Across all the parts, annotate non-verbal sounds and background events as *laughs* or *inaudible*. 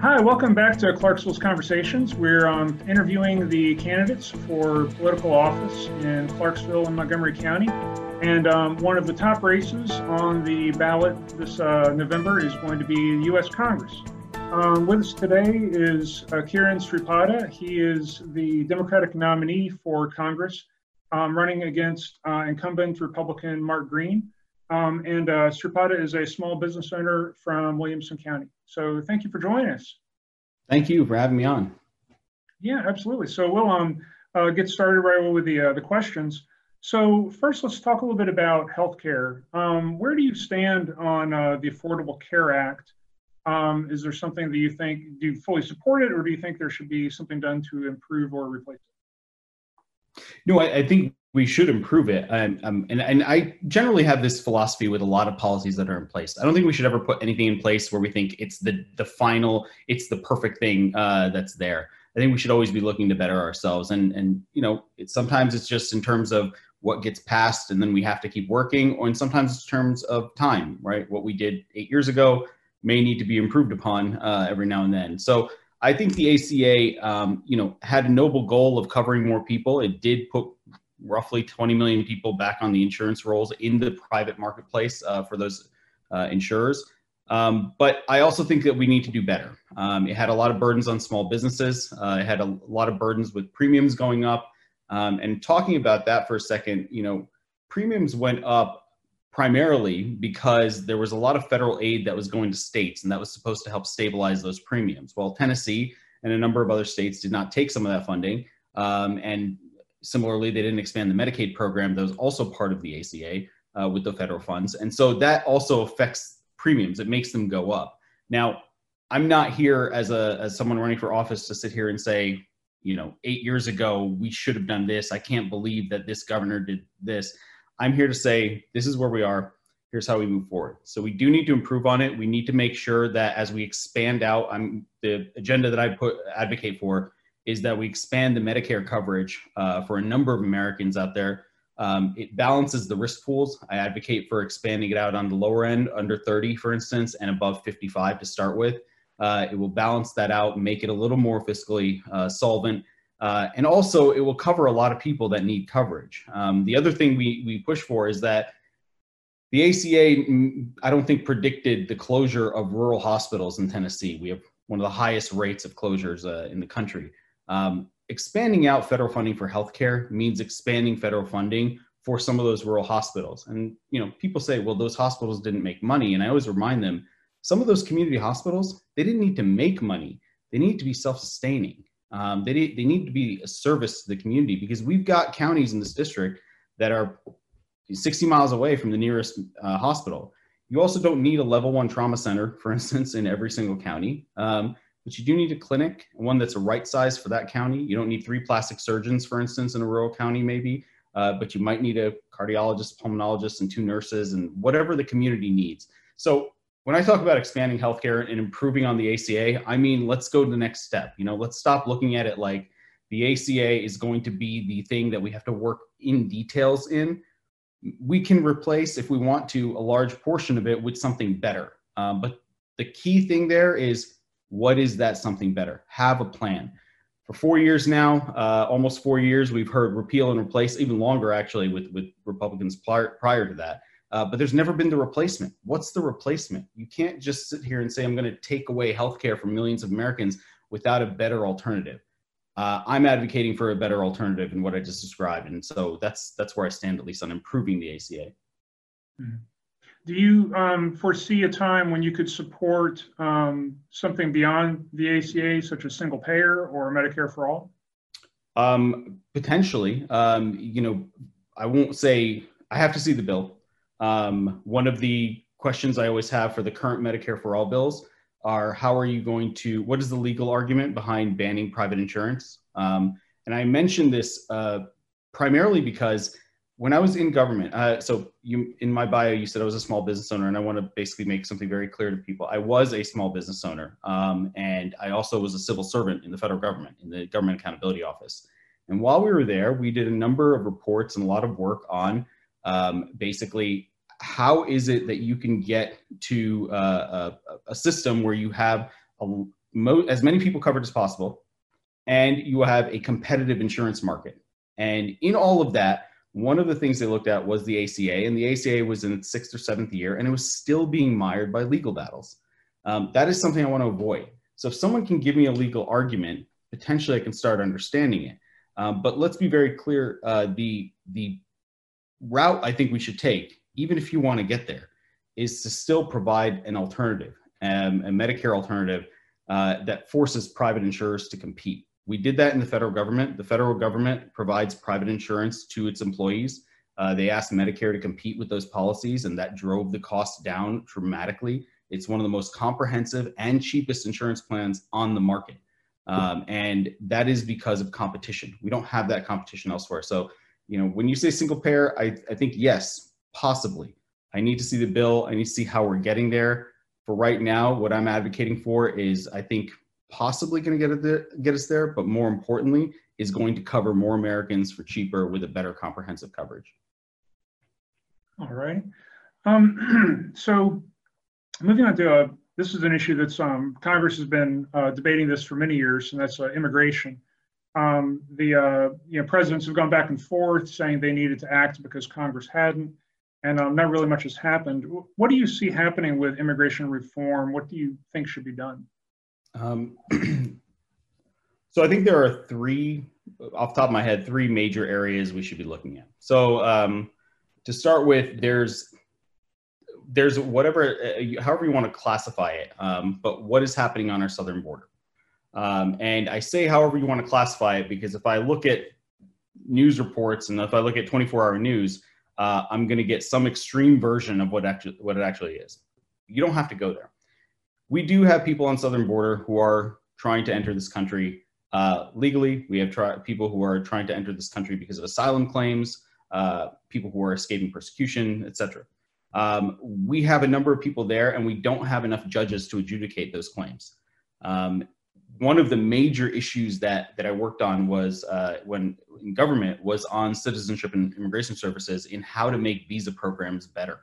Hi, welcome back to Clarksville's Conversations. We're um, interviewing the candidates for political office in Clarksville and Montgomery County. And um, one of the top races on the ballot this uh, November is going to be U.S. Congress. Um, with us today is uh, Kiran Sreepada. He is the Democratic nominee for Congress, um, running against uh, incumbent Republican Mark Green. Um, and uh, Sreepada is a small business owner from Williamson County. So thank you for joining us. Thank you for having me on. Yeah, absolutely. So we'll um, uh, get started right away with the, uh, the questions. So first, let's talk a little bit about healthcare. Um, where do you stand on uh, the Affordable Care Act? Um, is there something that you think, do you fully support it, or do you think there should be something done to improve or replace it? No, I, I think we should improve it. Um, and, and I generally have this philosophy with a lot of policies that are in place. I don't think we should ever put anything in place where we think it's the, the final, it's the perfect thing uh, that's there. I think we should always be looking to better ourselves. And, and you know, sometimes it's just in terms of what gets passed and then we have to keep working, or in sometimes it's terms of time, right? What we did eight years ago may need to be improved upon uh, every now and then. So I think the ACA, um, you know, had a noble goal of covering more people. It did put roughly 20 million people back on the insurance rolls in the private marketplace uh, for those uh, insurers. Um, but I also think that we need to do better. Um, it had a lot of burdens on small businesses. Uh, it had a lot of burdens with premiums going up. Um, and talking about that for a second, you know, premiums went up primarily because there was a lot of federal aid that was going to states, and that was supposed to help stabilize those premiums. Well, Tennessee and a number of other states did not take some of that funding, um, and Similarly, they didn't expand the Medicaid program that was also part of the ACA uh, with the federal funds. And so that also affects premiums. It makes them go up. Now, I'm not here as a as someone running for office to sit here and say, you know, eight years ago we should have done this. I can't believe that this governor did this. I'm here to say this is where we are. Here's how we move forward. So we do need to improve on it. We need to make sure that as we expand out, I'm the agenda that I put advocate for is that we expand the Medicare coverage uh, for a number of Americans out there. Um, it balances the risk pools. I advocate for expanding it out on the lower end, under 30, for instance, and above 55 to start with. Uh, it will balance that out, make it a little more fiscally uh, solvent, uh, and also it will cover a lot of people that need coverage. Um, the other thing we, we push for is that the ACA, mm, I don't think, predicted the closure of rural hospitals in Tennessee. We have one of the highest rates of closures uh, in the country. Um, expanding out federal funding for healthcare means expanding federal funding for some of those rural hospitals. And you know, people say, well, those hospitals didn't make money, and I always remind them, some of those community hospitals, they didn't need to make money; they need to be self-sustaining. Um, they they need to be a service to the community because we've got counties in this district that are 60 miles away from the nearest uh, hospital. You also don't need a level one trauma center, for instance, in every single county. Um, but you do need a clinic, one that's a right size for that county. You don't need three plastic surgeons, for instance, in a rural county, maybe, uh, but you might need a cardiologist, pulmonologist, and two nurses, and whatever the community needs. So when I talk about expanding healthcare and improving on the ACA, I mean let's go to the next step. You know, let's stop looking at it like the ACA is going to be the thing that we have to work in details in. We can replace, if we want to, a large portion of it with something better. Um, but the key thing there is what is that something better? Have a plan. For four years now, uh, almost four years, we've heard repeal and replace, even longer actually, with, with Republicans prior, prior to that. Uh, but there's never been the replacement. What's the replacement? You can't just sit here and say, I'm going to take away healthcare from millions of Americans without a better alternative. Uh, I'm advocating for a better alternative in what I just described. And so that's, that's where I stand, at least on improving the ACA. Mm-hmm. Do you um, foresee a time when you could support um, something beyond the ACA, such as single payer or Medicare for all? Um, potentially. Um, you know, I won't say, I have to see the bill. Um, one of the questions I always have for the current Medicare for all bills are how are you going to, what is the legal argument behind banning private insurance? Um, and I mentioned this uh, primarily because when I was in government, uh, so you in my bio, you said I was a small business owner, and I want to basically make something very clear to people. I was a small business owner, um, and I also was a civil servant in the federal government, in the Government Accountability Office. And while we were there, we did a number of reports and a lot of work on um, basically how is it that you can get to uh, a, a, system where you have a, mo- as many people covered as possible, and you have a competitive insurance market. And in all of that, one of the things they looked at was the ACA, and the ACA was in its sixth or seventh year, and it was still being mired by legal battles. Um, that is something I want to avoid. So if someone can give me a legal argument, potentially I can start understanding it. Um, but let's be very clear: uh, the the route I think we should take, even if you want to get there, is to still provide an alternative, um, a Medicare alternative uh, that forces private insurers to compete. We did that in the federal government. The federal government provides private insurance to its employees. Uh, they asked Medicare to compete with those policies, and that drove the cost down dramatically. It's one of the most comprehensive and cheapest insurance plans on the market. Um, and that is because of competition. We don't have that competition elsewhere. So, you know, when you say single payer, I, I think yes, possibly. I need to see the bill. I need to see how we're getting there. For right now, what I'm advocating for is I think possibly going to get get us there, but more importantly, is going to cover more Americans for cheaper with a better comprehensive coverage. All right. Um, *clears throat* so moving on to uh, this is an issue that's um, Congress has been uh, debating this for many years, and that's uh, immigration. Um, the uh, you know presidents have gone back and forth saying they needed to act because Congress hadn't, and um, not really much has happened. What do you see happening with immigration reform? What do you think should be done? Um, *clears throat* so I think there are three, off top of my head, three major areas we should be looking at. So um, to start with, there's there's whatever, uh, however you want to classify it, um, but what is happening on our southern border? Um, and I say however you want to classify it because if I look at news reports and if I look at 24-hour news, uh, I'm going to get some extreme version of what actually what it actually is. You don't have to go there we do have people on southern border who are trying to enter this country uh, legally. We have try- people who are trying to enter this country because of asylum claims, uh, people who are escaping persecution, etc. Um, we have a number of people there, and we don't have enough judges to adjudicate those claims. Um, one of the major issues that that I worked on was uh, when in government was on citizenship and immigration services in how to make visa programs better.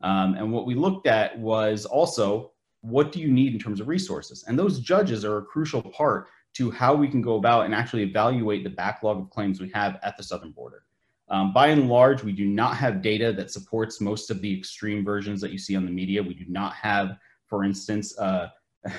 Um, and what we looked at was also what do you need in terms of resources? And those judges are a crucial part to how we can go about and actually evaluate the backlog of claims we have at the southern border. Um, by and large, we do not have data that supports most of the extreme versions that you see on the media. We do not have, for instance, uh, *laughs*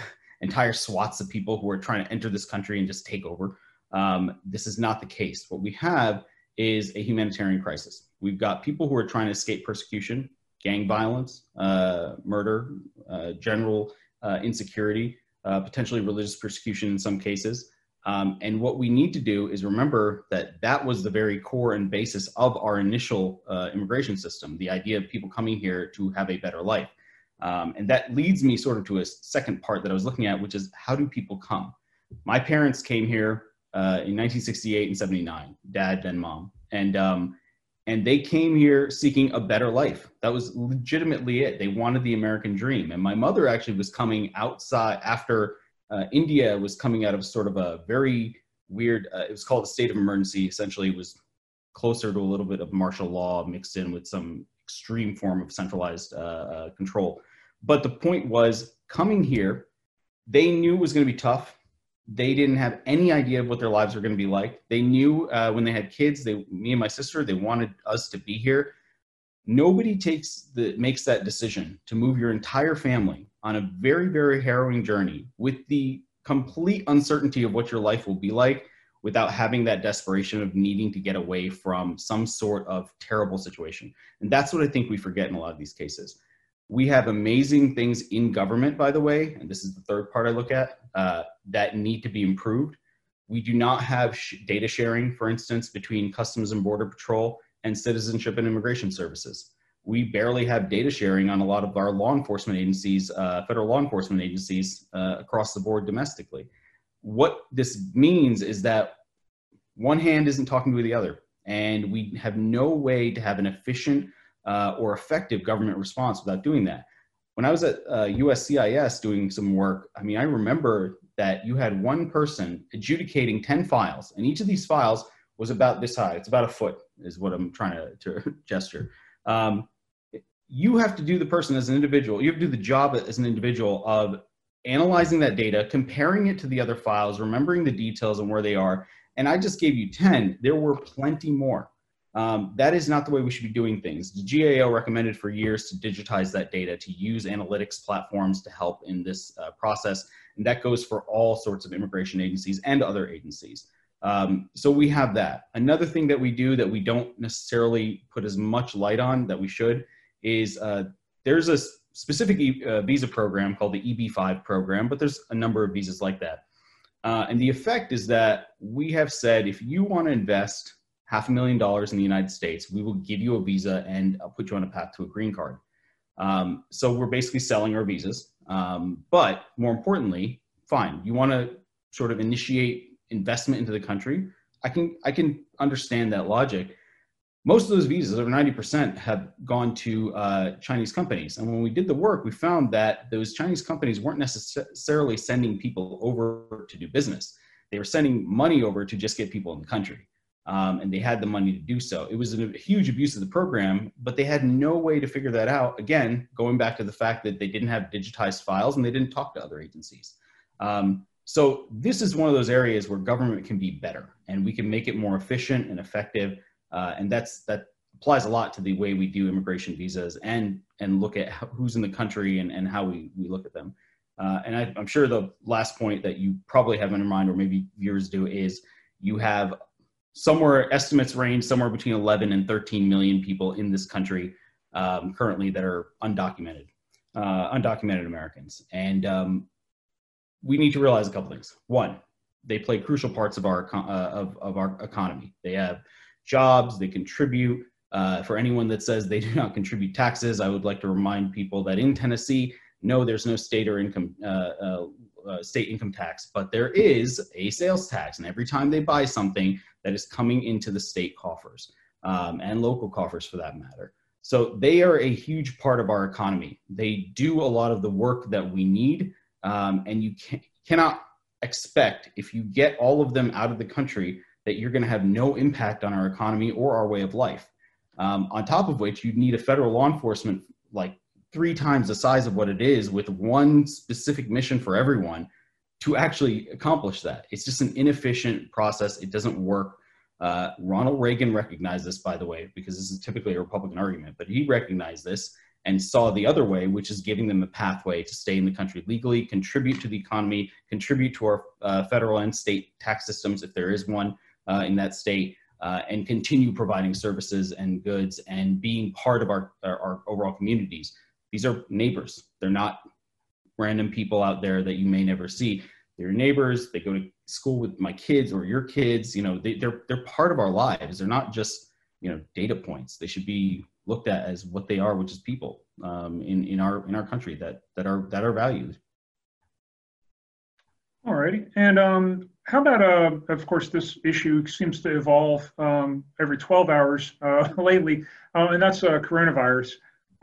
entire swaths of people who are trying to enter this country and just take over. Um, this is not the case. What we have is a humanitarian crisis. We've got people who are trying to escape persecution gang violence, uh, murder, uh, general uh, insecurity, uh, potentially religious persecution in some cases. Um, and what we need to do is remember that that was the very core and basis of our initial uh, immigration system, the idea of people coming here to have a better life. Um, and that leads me sort of to a second part that I was looking at, which is how do people come? My parents came here uh, in 1968 and 79, dad, then mom. And um, and they came here seeking a better life. That was legitimately it. They wanted the American dream. And my mother actually was coming outside after uh, India was coming out of sort of a very weird, uh, it was called a state of emergency. Essentially, it was closer to a little bit of martial law mixed in with some extreme form of centralized uh, uh control. But the point was coming here, they knew it was going to be tough they didn't have any idea of what their lives were going to be like. They knew uh, when they had kids, they, me and my sister, they wanted us to be here. Nobody takes the makes that decision to move your entire family on a very very harrowing journey with the complete uncertainty of what your life will be like without having that desperation of needing to get away from some sort of terrible situation. And that's what I think we forget in a lot of these cases. We have amazing things in government, by the way, and this is the third part I look at, uh, that need to be improved. We do not have sh- data sharing, for instance, between Customs and Border Patrol and Citizenship and Immigration Services. We barely have data sharing on a lot of our law enforcement agencies, uh, federal law enforcement agencies uh, across the board domestically. What this means is that one hand isn't talking to the other, and we have no way to have an efficient uh, or effective government response without doing that. When I was at uh, USCIS doing some work, I mean, I remember that you had one person adjudicating 10 files, and each of these files was about this high. It's about a foot, is what I'm trying to, to *laughs* gesture. Um, you have to do the person as an individual. You have to do the job as an individual of analyzing that data, comparing it to the other files, remembering the details and where they are. And I just gave you 10. There were plenty more. Um, that is not the way we should be doing things. The GAO recommended for years to digitize that data, to use analytics platforms to help in this uh, process. And that goes for all sorts of immigration agencies and other agencies. Um, so we have that. Another thing that we do that we don't necessarily put as much light on that we should is uh, there's a specific uh, visa program called the EB5 program, but there's a number of visas like that. Uh, and the effect is that we have said if you want to invest half a million dollars in the United States, we will give you a visa and I'll put you on a path to a green card. Um, so we're basically selling our visas. Um, but more importantly, fine, you want to sort of initiate investment into the country. I can I can understand that logic most of those visas, over 90%, have gone to uh, Chinese companies. And when we did the work, we found that those Chinese companies weren't necessarily sending people over to do business. They were sending money over to just get people in the country. Um, and they had the money to do so. It was a huge abuse of the program, but they had no way to figure that out. Again, going back to the fact that they didn't have digitized files and they didn't talk to other agencies. Um, so this is one of those areas where government can be better and we can make it more efficient and effective uh, and that's that applies a lot to the way we do immigration visas and and look at who's in the country and, and how we, we look at them. Uh, and I, am sure the last point that you probably have in mind, or maybe viewers do, is you have somewhere estimates range somewhere between 11 and 13 million people in this country um, currently that are undocumented, uh, undocumented Americans, and um, we need to realize a couple things. One, they play crucial parts of our uh, of, of our economy. They have jobs, they contribute. Uh, for anyone that says they do not contribute taxes, I would like to remind people that in Tennessee, no, there's no state or income uh, state income tax, but there is a sales tax, and every time they buy something, that is coming into the state coffers um, and local coffers for that matter. So they are a huge part of our economy. They do a lot of the work that we need, um, and you can, cannot expect if you get all of them out of the country that you're going to have no impact on our economy or our way of life. Um, on top of which, you'd need a federal law enforcement like three times the size of what it is with one specific mission for everyone to actually accomplish that. It's just an inefficient process. It doesn't work. Uh, Ronald Reagan recognized this, by the way, because this is typically a Republican argument, but he recognized this and saw the other way, which is giving them a pathway to stay in the country legally, contribute to the economy, contribute to our uh, federal and state tax systems if there is one, uh, in that state uh, and continue providing services and goods and being part of our, our, our, overall communities. These are neighbors. They're not random people out there that you may never see. They're neighbors. They go to school with my kids or your kids. You know, they, they're, they're part of our lives. They're not just, you know, data points. They should be looked at as what they are, which is people um, in, in our, in our country that, that are, that are valued. All righty. And um, how about, uh, of course, this issue seems to evolve um, every 12 hours uh, *laughs* lately, uh, and that's uh, coronavirus.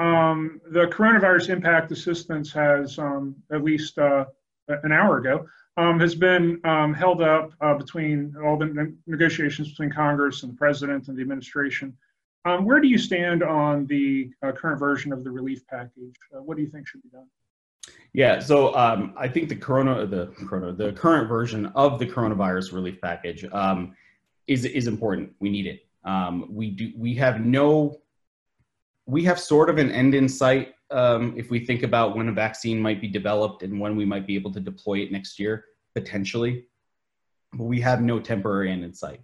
Um, the coronavirus impact assistance has, um, at least uh, an hour ago, um, has been um, held up uh, between all the negotiations between Congress and the president and the administration. where do you stand on the current version of the relief package? what do you think should be done? Yeah, so um, I think the corona, the corona, the current version of the coronavirus relief package um, is is important. We need it. Um, we do. We have no. We have sort of an end in sight um, if we think about when a vaccine might be developed and when we might be able to deploy it next year, potentially. But we have no temporary end in sight.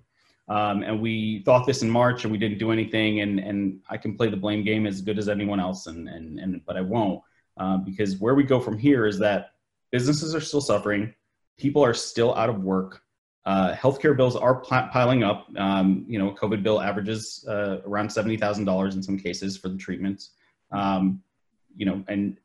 Um, and we thought this in March and we didn't do anything. And and I can play the blame game as good as anyone else, and and and but I won't. Uh, because where we go from here is that businesses are still suffering, people are still out of work, uh, healthcare bills are piling up. Um, you know, COVID bill averages uh, around seventy thousand dollars in some cases for the treatments. Um, you know, and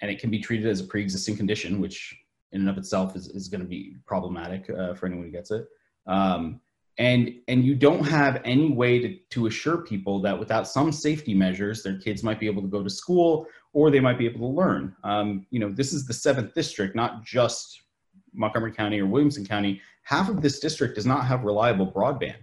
and it can be treated as a pre-existing condition, which in and of itself is, is going to be problematic uh, for anyone who gets it. Um, and and you don't have any way to, to assure people that without some safety measures their kids might be able to go to school or they might be able to learn um, you know this is the seventh district not just montgomery county or williamson county half of this district does not have reliable broadband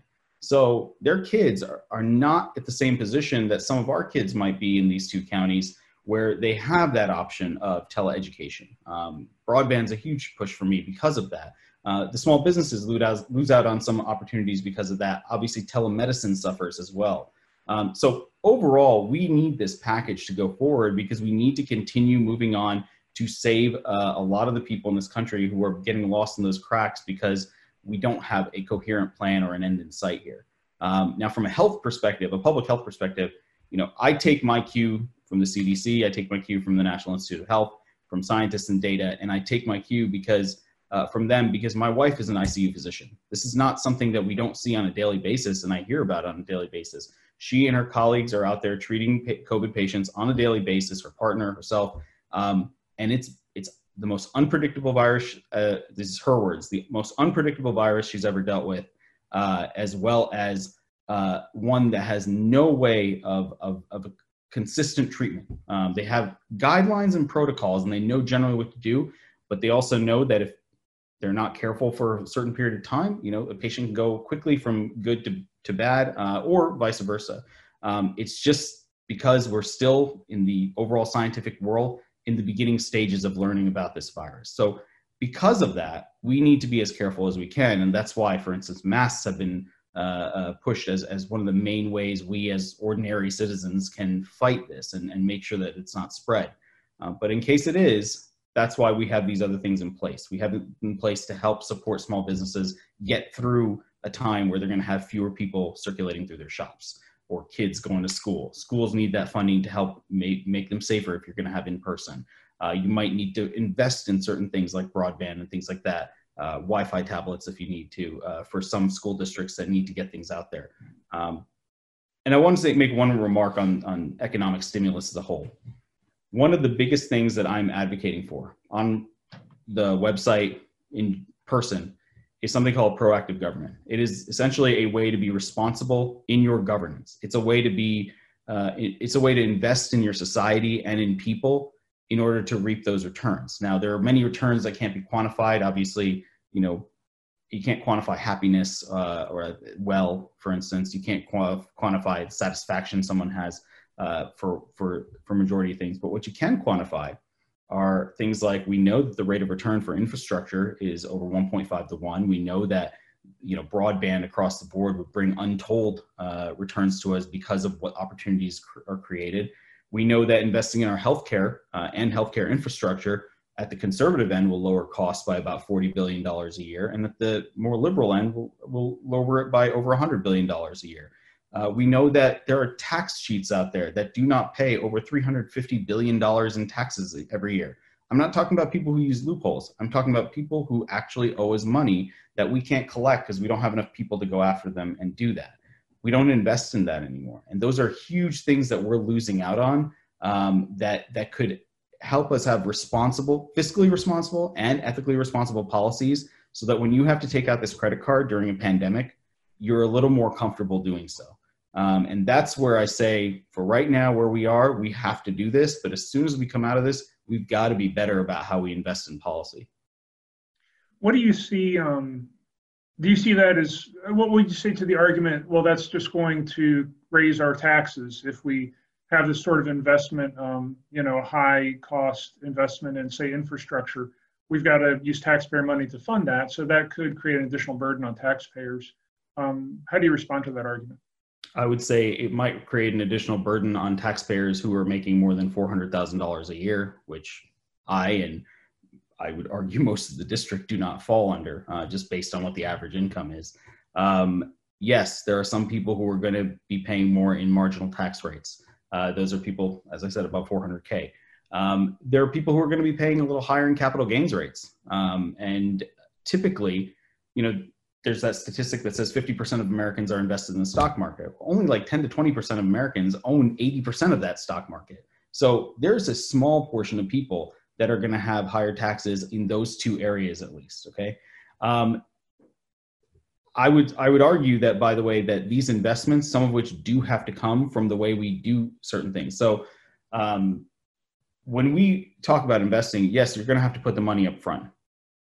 so their kids are, are not at the same position that some of our kids might be in these two counties where they have that option of teleeducation. Um, broadband's a huge push for me because of that. Uh, the small businesses lose out, lose out on some opportunities because of that. Obviously, telemedicine suffers as well. Um, so overall, we need this package to go forward because we need to continue moving on to save uh, a lot of the people in this country who are getting lost in those cracks because we don't have a coherent plan or an end in sight here. Um, now, from a health perspective, a public health perspective, you know, I take my cue from the CDC, I take my cue from the National Institute of Health, from scientists and data, and I take my cue because uh, from them because my wife is an ICU physician. This is not something that we don't see on a daily basis, and I hear about on a daily basis. She and her colleagues are out there treating COVID patients on a daily basis. Her partner, herself, um, and it's it's the most unpredictable virus. Uh, this is her words: the most unpredictable virus she's ever dealt with, uh, as well as uh, one that has no way of of, of a consistent treatment. Um, they have guidelines and protocols, and they know generally what to do, but they also know that if they're not careful for a certain period of time, you know, a patient can go quickly from good to, to bad, uh, or vice versa. Um, it's just because we're still in the overall scientific world in the beginning stages of learning about this virus. So because of that, we need to be as careful as we can. And that's why, for instance, masks have been uh, uh, pushed as, as one of the main ways we as ordinary citizens can fight this and, and make sure that it's not spread. Uh, but in case it is, that's why we have these other things in place. We have it in place to help support small businesses get through a time where they're going to have fewer people circulating through their shops or kids going to school. Schools need that funding to help make, make them safer if you're going to have in person. Uh, you might need to invest in certain things like broadband and things like that, uh, Wi Fi tablets if you need to, uh, for some school districts that need to get things out there. Um, and I want to say, make one remark on, on economic stimulus as a whole. One of the biggest things that I'm advocating for on the website in person is something called proactive government. It is essentially a way to be responsible in your governance. It's a way to be, uh, it's a way to invest in your society and in people in order to reap those returns. Now, there are many returns that can't be quantified. Obviously, you know, you can't quantify happiness uh, or well, for instance. You can't quantify satisfaction someone has uh, for for for majority of things. But what you can quantify are things like we know that the rate of return for infrastructure is over 1.5 to 1. We know that you know broadband across the board would bring untold uh, returns to us because of what opportunities cr- are created. We know that investing in our healthcare uh, and healthcare infrastructure at the conservative end will lower costs by about $40 billion a year, and at the more liberal end will, will lower it by over $100 billion a year. Uh, we know that there are tax cheats out there that do not pay over $350 billion in taxes every year. I'm not talking about people who use loopholes. I'm talking about people who actually owe us money that we can't collect because we don't have enough people to go after them and do that. We don't invest in that anymore. And those are huge things that we're losing out on um, that, that could help us have responsible, fiscally responsible, and ethically responsible policies so that when you have to take out this credit card during a pandemic, you're a little more comfortable doing so. Um, and that's where I say, for right now, where we are, we have to do this. But as soon as we come out of this, we've got to be better about how we invest in policy. What do you see? Um, do you see that as what would you say to the argument? Well, that's just going to raise our taxes if we have this sort of investment, um, you know, high cost investment in, say, infrastructure. We've got to use taxpayer money to fund that. So that could create an additional burden on taxpayers. Um, how do you respond to that argument? I would say it might create an additional burden on taxpayers who are making more than $400,000 a year, which I and I would argue *laughs* most of the district do not fall under, uh, just based on what the average income is. Um, yes, there are some people who are going to be paying more in marginal tax rates. Uh, those are people, as I said, above 400K. Um, there are people who are going to be paying a little higher in capital gains rates. Um, and typically, you know, there's that statistic that says 50% of Americans are invested in the stock market. Only like 10 to 20% of Americans own 80% of that stock market. So there's a small portion of people that are going to have higher taxes in those two areas at least. Okay. Um, I would I would argue that by the way that these investments, some of which do have to come from the way we do certain things. So um, when we talk about investing, yes, you're going to have to put the money up front.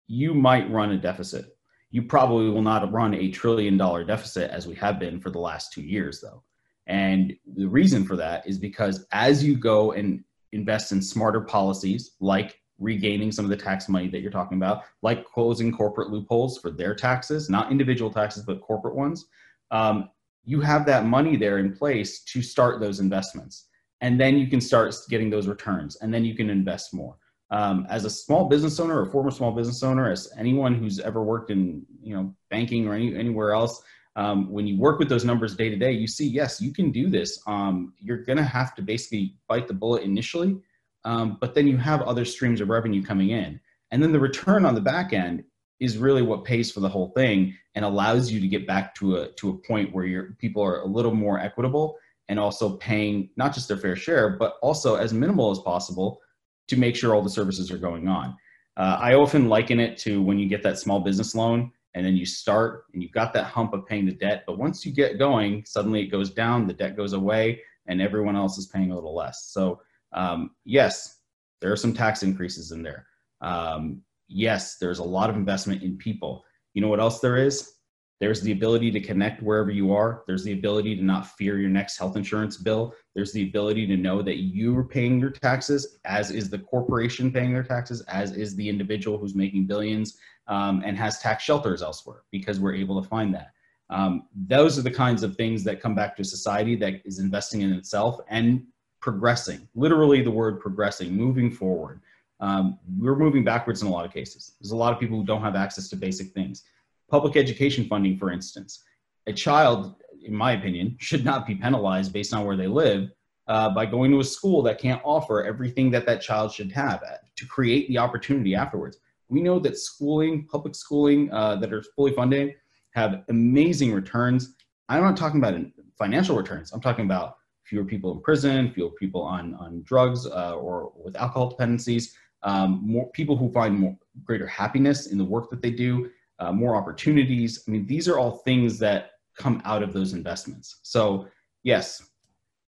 You might run a deficit you probably will not run a trillion dollar deficit as we have been for the last two years, though. And the reason for that is because as you go and invest in smarter policies like regaining some of the tax money that you're talking about, like closing corporate loopholes for their taxes, not individual taxes, but corporate ones. Um, you have that money there in place to start those investments. And then you can start getting those returns and then you can invest more. Um, as a small business owner or former small business owner, as anyone who's ever worked in you know banking or any, anywhere else, um, when you work with those numbers day to day, you see, yes, you can do this. Um, you're going to have to basically bite the bullet initially, um, but then you have other streams of revenue coming in. And then the return on the back end is really what pays for the whole thing and allows you to get back to a, to a point where your people are a little more equitable and also paying not just their fair share, but also as minimal as possible to make sure all the services are going on. Uh, I often liken it to when you get that small business loan and then you start and you've got that hump of paying the debt but once you get going suddenly it goes down the debt goes away and everyone else is paying a little less. So um, yes there are some tax increases in there. Um, yes there's a lot of investment in people. You know what else there is there's the ability to connect wherever you are. There's the ability to not fear your next health insurance bill. There's the ability to know that you are paying your taxes, as is the corporation paying their taxes, as is the individual who's making billions um, and has tax shelters elsewhere because we're able to find that. Um, those are the kinds of things that come back to society that is investing in itself and progressing. Literally, the word progressing, moving forward. Um, we're moving backwards in a lot of cases. There's a lot of people who don't have access to basic things Public education funding, for instance. A child, in my opinion, should not be penalized based on where they live uh, by going to a school that can't offer everything that that child should have uh, to create the opportunity afterwards. We know that schooling, public schooling uh, that are fully funded, have amazing returns. I'm not talking about financial returns. I'm talking about fewer people in prison, fewer people on, on drugs uh, or with alcohol dependencies, um, more people who find more greater happiness in the work that they do, uh, more opportunities. I mean, these are all things that come out of those investments. So, yes,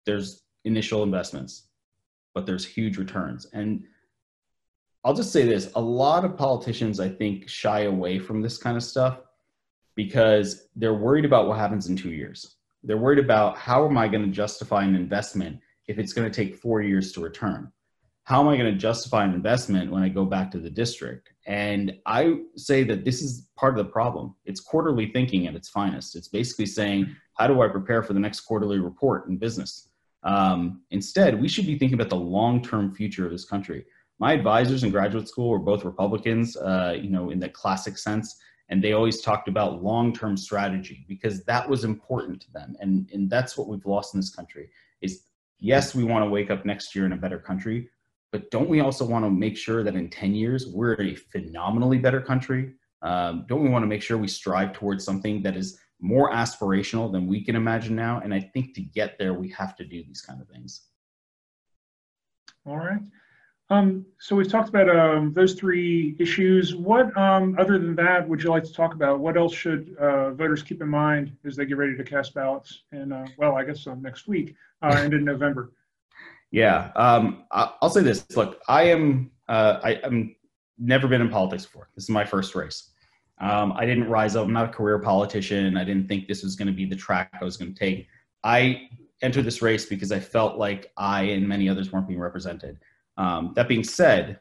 there's initial investments, but there's huge returns. And I'll just say this a lot of politicians, I think, shy away from this kind of stuff because they're worried about what happens in two years. They're worried about how am I going to justify an investment if it's going to take four years to return? how am I going to justify an investment when I go back to the district? And I say that this is part of the problem. It's quarterly thinking at its finest. It's basically saying, how do I prepare for the next quarterly report in business? Um, instead, we should be thinking about the long-term future of this country. My advisors in graduate school were both Republicans, uh, you know, in the classic sense, and they always talked about long-term strategy because that was important to them. And, and that's what we've lost in this country is yes, we want to wake up next year in a better country, but don't we also want to make sure that in 10 years we're a phenomenally better country um, don't we want to make sure we strive towards something that is more aspirational than we can imagine now and i think to get there we have to do these kind of things all right um, so we've talked about um, those three issues. What, um, other than that, would you like to talk about? What else should uh, voters keep in mind as they get ready to cast ballots? And uh, well, I guess uh, next week uh, and in November. Yeah, um, I'll say this. Look, I am. Uh, I, am never been in politics before. This is my first race. Um, I didn't rise up. I'm not a career politician. I didn't think this was going to be the track I was going to take. I entered this race because I felt like I and many others weren't being represented. Um, that being said,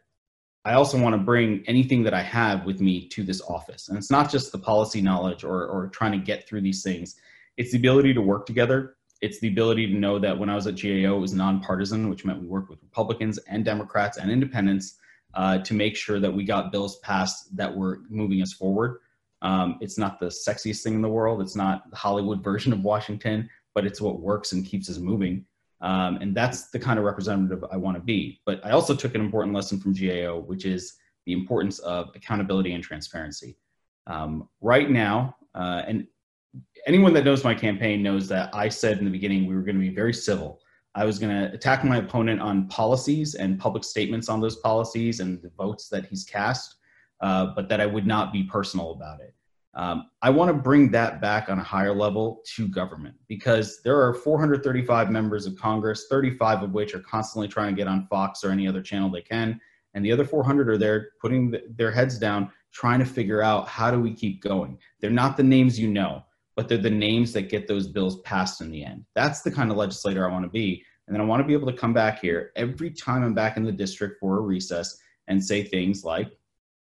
I also want to bring anything that I have with me to this office. And it's not just the policy knowledge or, or trying to get through these things, it's the ability to work together it's the ability to know that when I was at GAO, it was nonpartisan, which meant we worked with Republicans and Democrats and independents uh, to make sure that we got bills passed that were moving us forward. Um, it's not the sexiest thing in the world. It's not the Hollywood *laughs* version of Washington, but it's what works and keeps us moving. Um, and that's the kind of representative I want to be. But I also took an important lesson from GAO, which is the importance of accountability and transparency. Um, right now, uh, and anyone that knows my campaign knows that I said in the beginning we were going to be very civil. I was going to attack my opponent on policies and public statements on those policies and the votes that he's cast, uh, but that I would not be personal about it. Um, I want to bring that back on a higher level to government because there are 435 members of Congress, 35 of which are constantly trying to get on Fox or any other channel they can. And the other 400 are there putting the, their heads down, trying to figure out how do we keep going. They're not the names you know but they're the names that get those bills passed in the end. That's the kind of legislator I want to be. And then I want to be able to come back here every time I'm back in the district for a recess and say things like,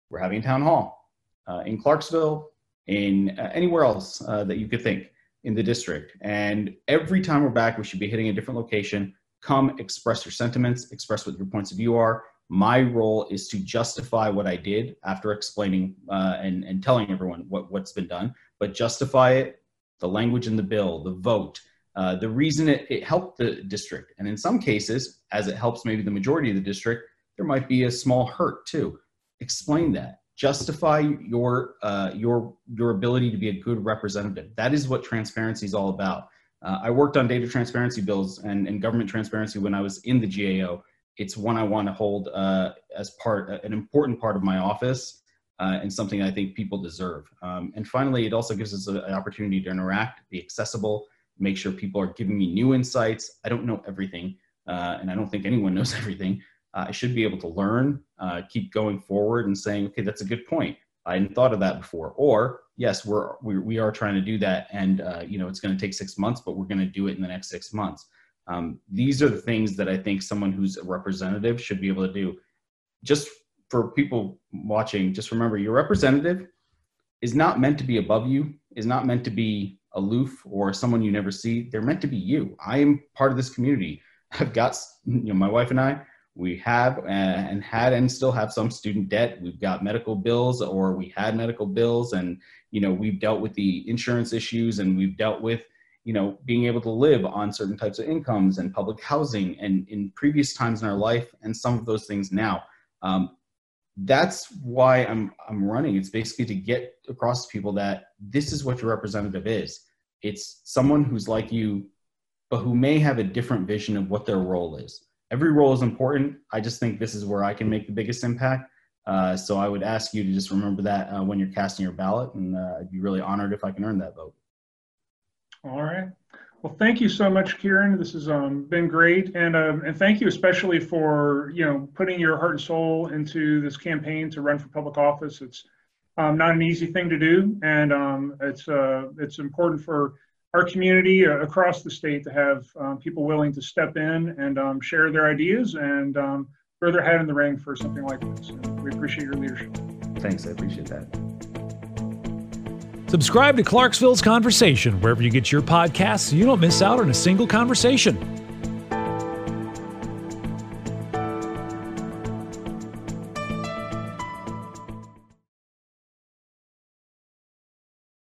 we're having a town hall uh, in Clarksville, in uh, anywhere else uh, that you could think in the district. And every time we're back, we should be hitting a different location. Come express your sentiments, express what your points of view are. My role is to justify what I did after explaining uh, and, and telling everyone what, what's been done, but justify it, the language in the bill, the vote, uh, the reason it, it helped the district. And in some cases, as it helps maybe the majority of the district, there might be a small hurt too. Explain that justify your uh, your your ability to be a good representative. That is what transparency is all about. Uh, I worked on data transparency bills and, and government transparency when I was in the GAO. It's one I want to hold uh, as part an important part of my office uh, and something I think people deserve. Um, and finally, it also gives us a, an opportunity to interact, be accessible, make sure people are giving me new insights. I don't know everything, uh, and I don't think anyone *laughs* knows everything uh, I should be able to learn, uh, keep going forward and saying, okay, that's a good point. I hadn't thought of that before. Or yes, we're, we, we are trying to do that. And, uh, you know, it's going to take six months, but we're going to do it in the next six months. Um, these are the things that I think someone who's a representative should be able to do. Just for people watching, just remember your representative is not meant to be above you, is not meant to be aloof or someone you never see. They're meant to be you. I am part of this community. *laughs* I've got, you know, my wife and I, we have and had and still have some student debt we've got medical bills or we had medical bills and you know we've dealt with the insurance issues and we've dealt with you know being able to live on certain types of incomes and public housing and in previous times in our life and some of those things now um, that's why i'm i'm running it's basically to get across to people that this is what your representative is it's someone who's like you but who may have a different vision of what their role is every role is important. I just think this is where I can make the biggest impact. Uh, so I would ask you to just remember that uh, when you're casting your ballot, and uh, I'd be really honored if I can earn that vote. All right. Well, thank you so much, Kiran. This has um, been great, and um, and thank you especially for you know putting your heart and soul into this campaign to run for public office. It's um, not an easy thing to do, and um, it's uh, it's important for our community uh, across the state to have um, people willing to step in and um, share their ideas and throw their hat in the ring for something like this. And we appreciate your leadership. Thanks, I appreciate that. Subscribe to Clarksville's Conversation wherever you get your podcasts so you don't miss out on a single conversation.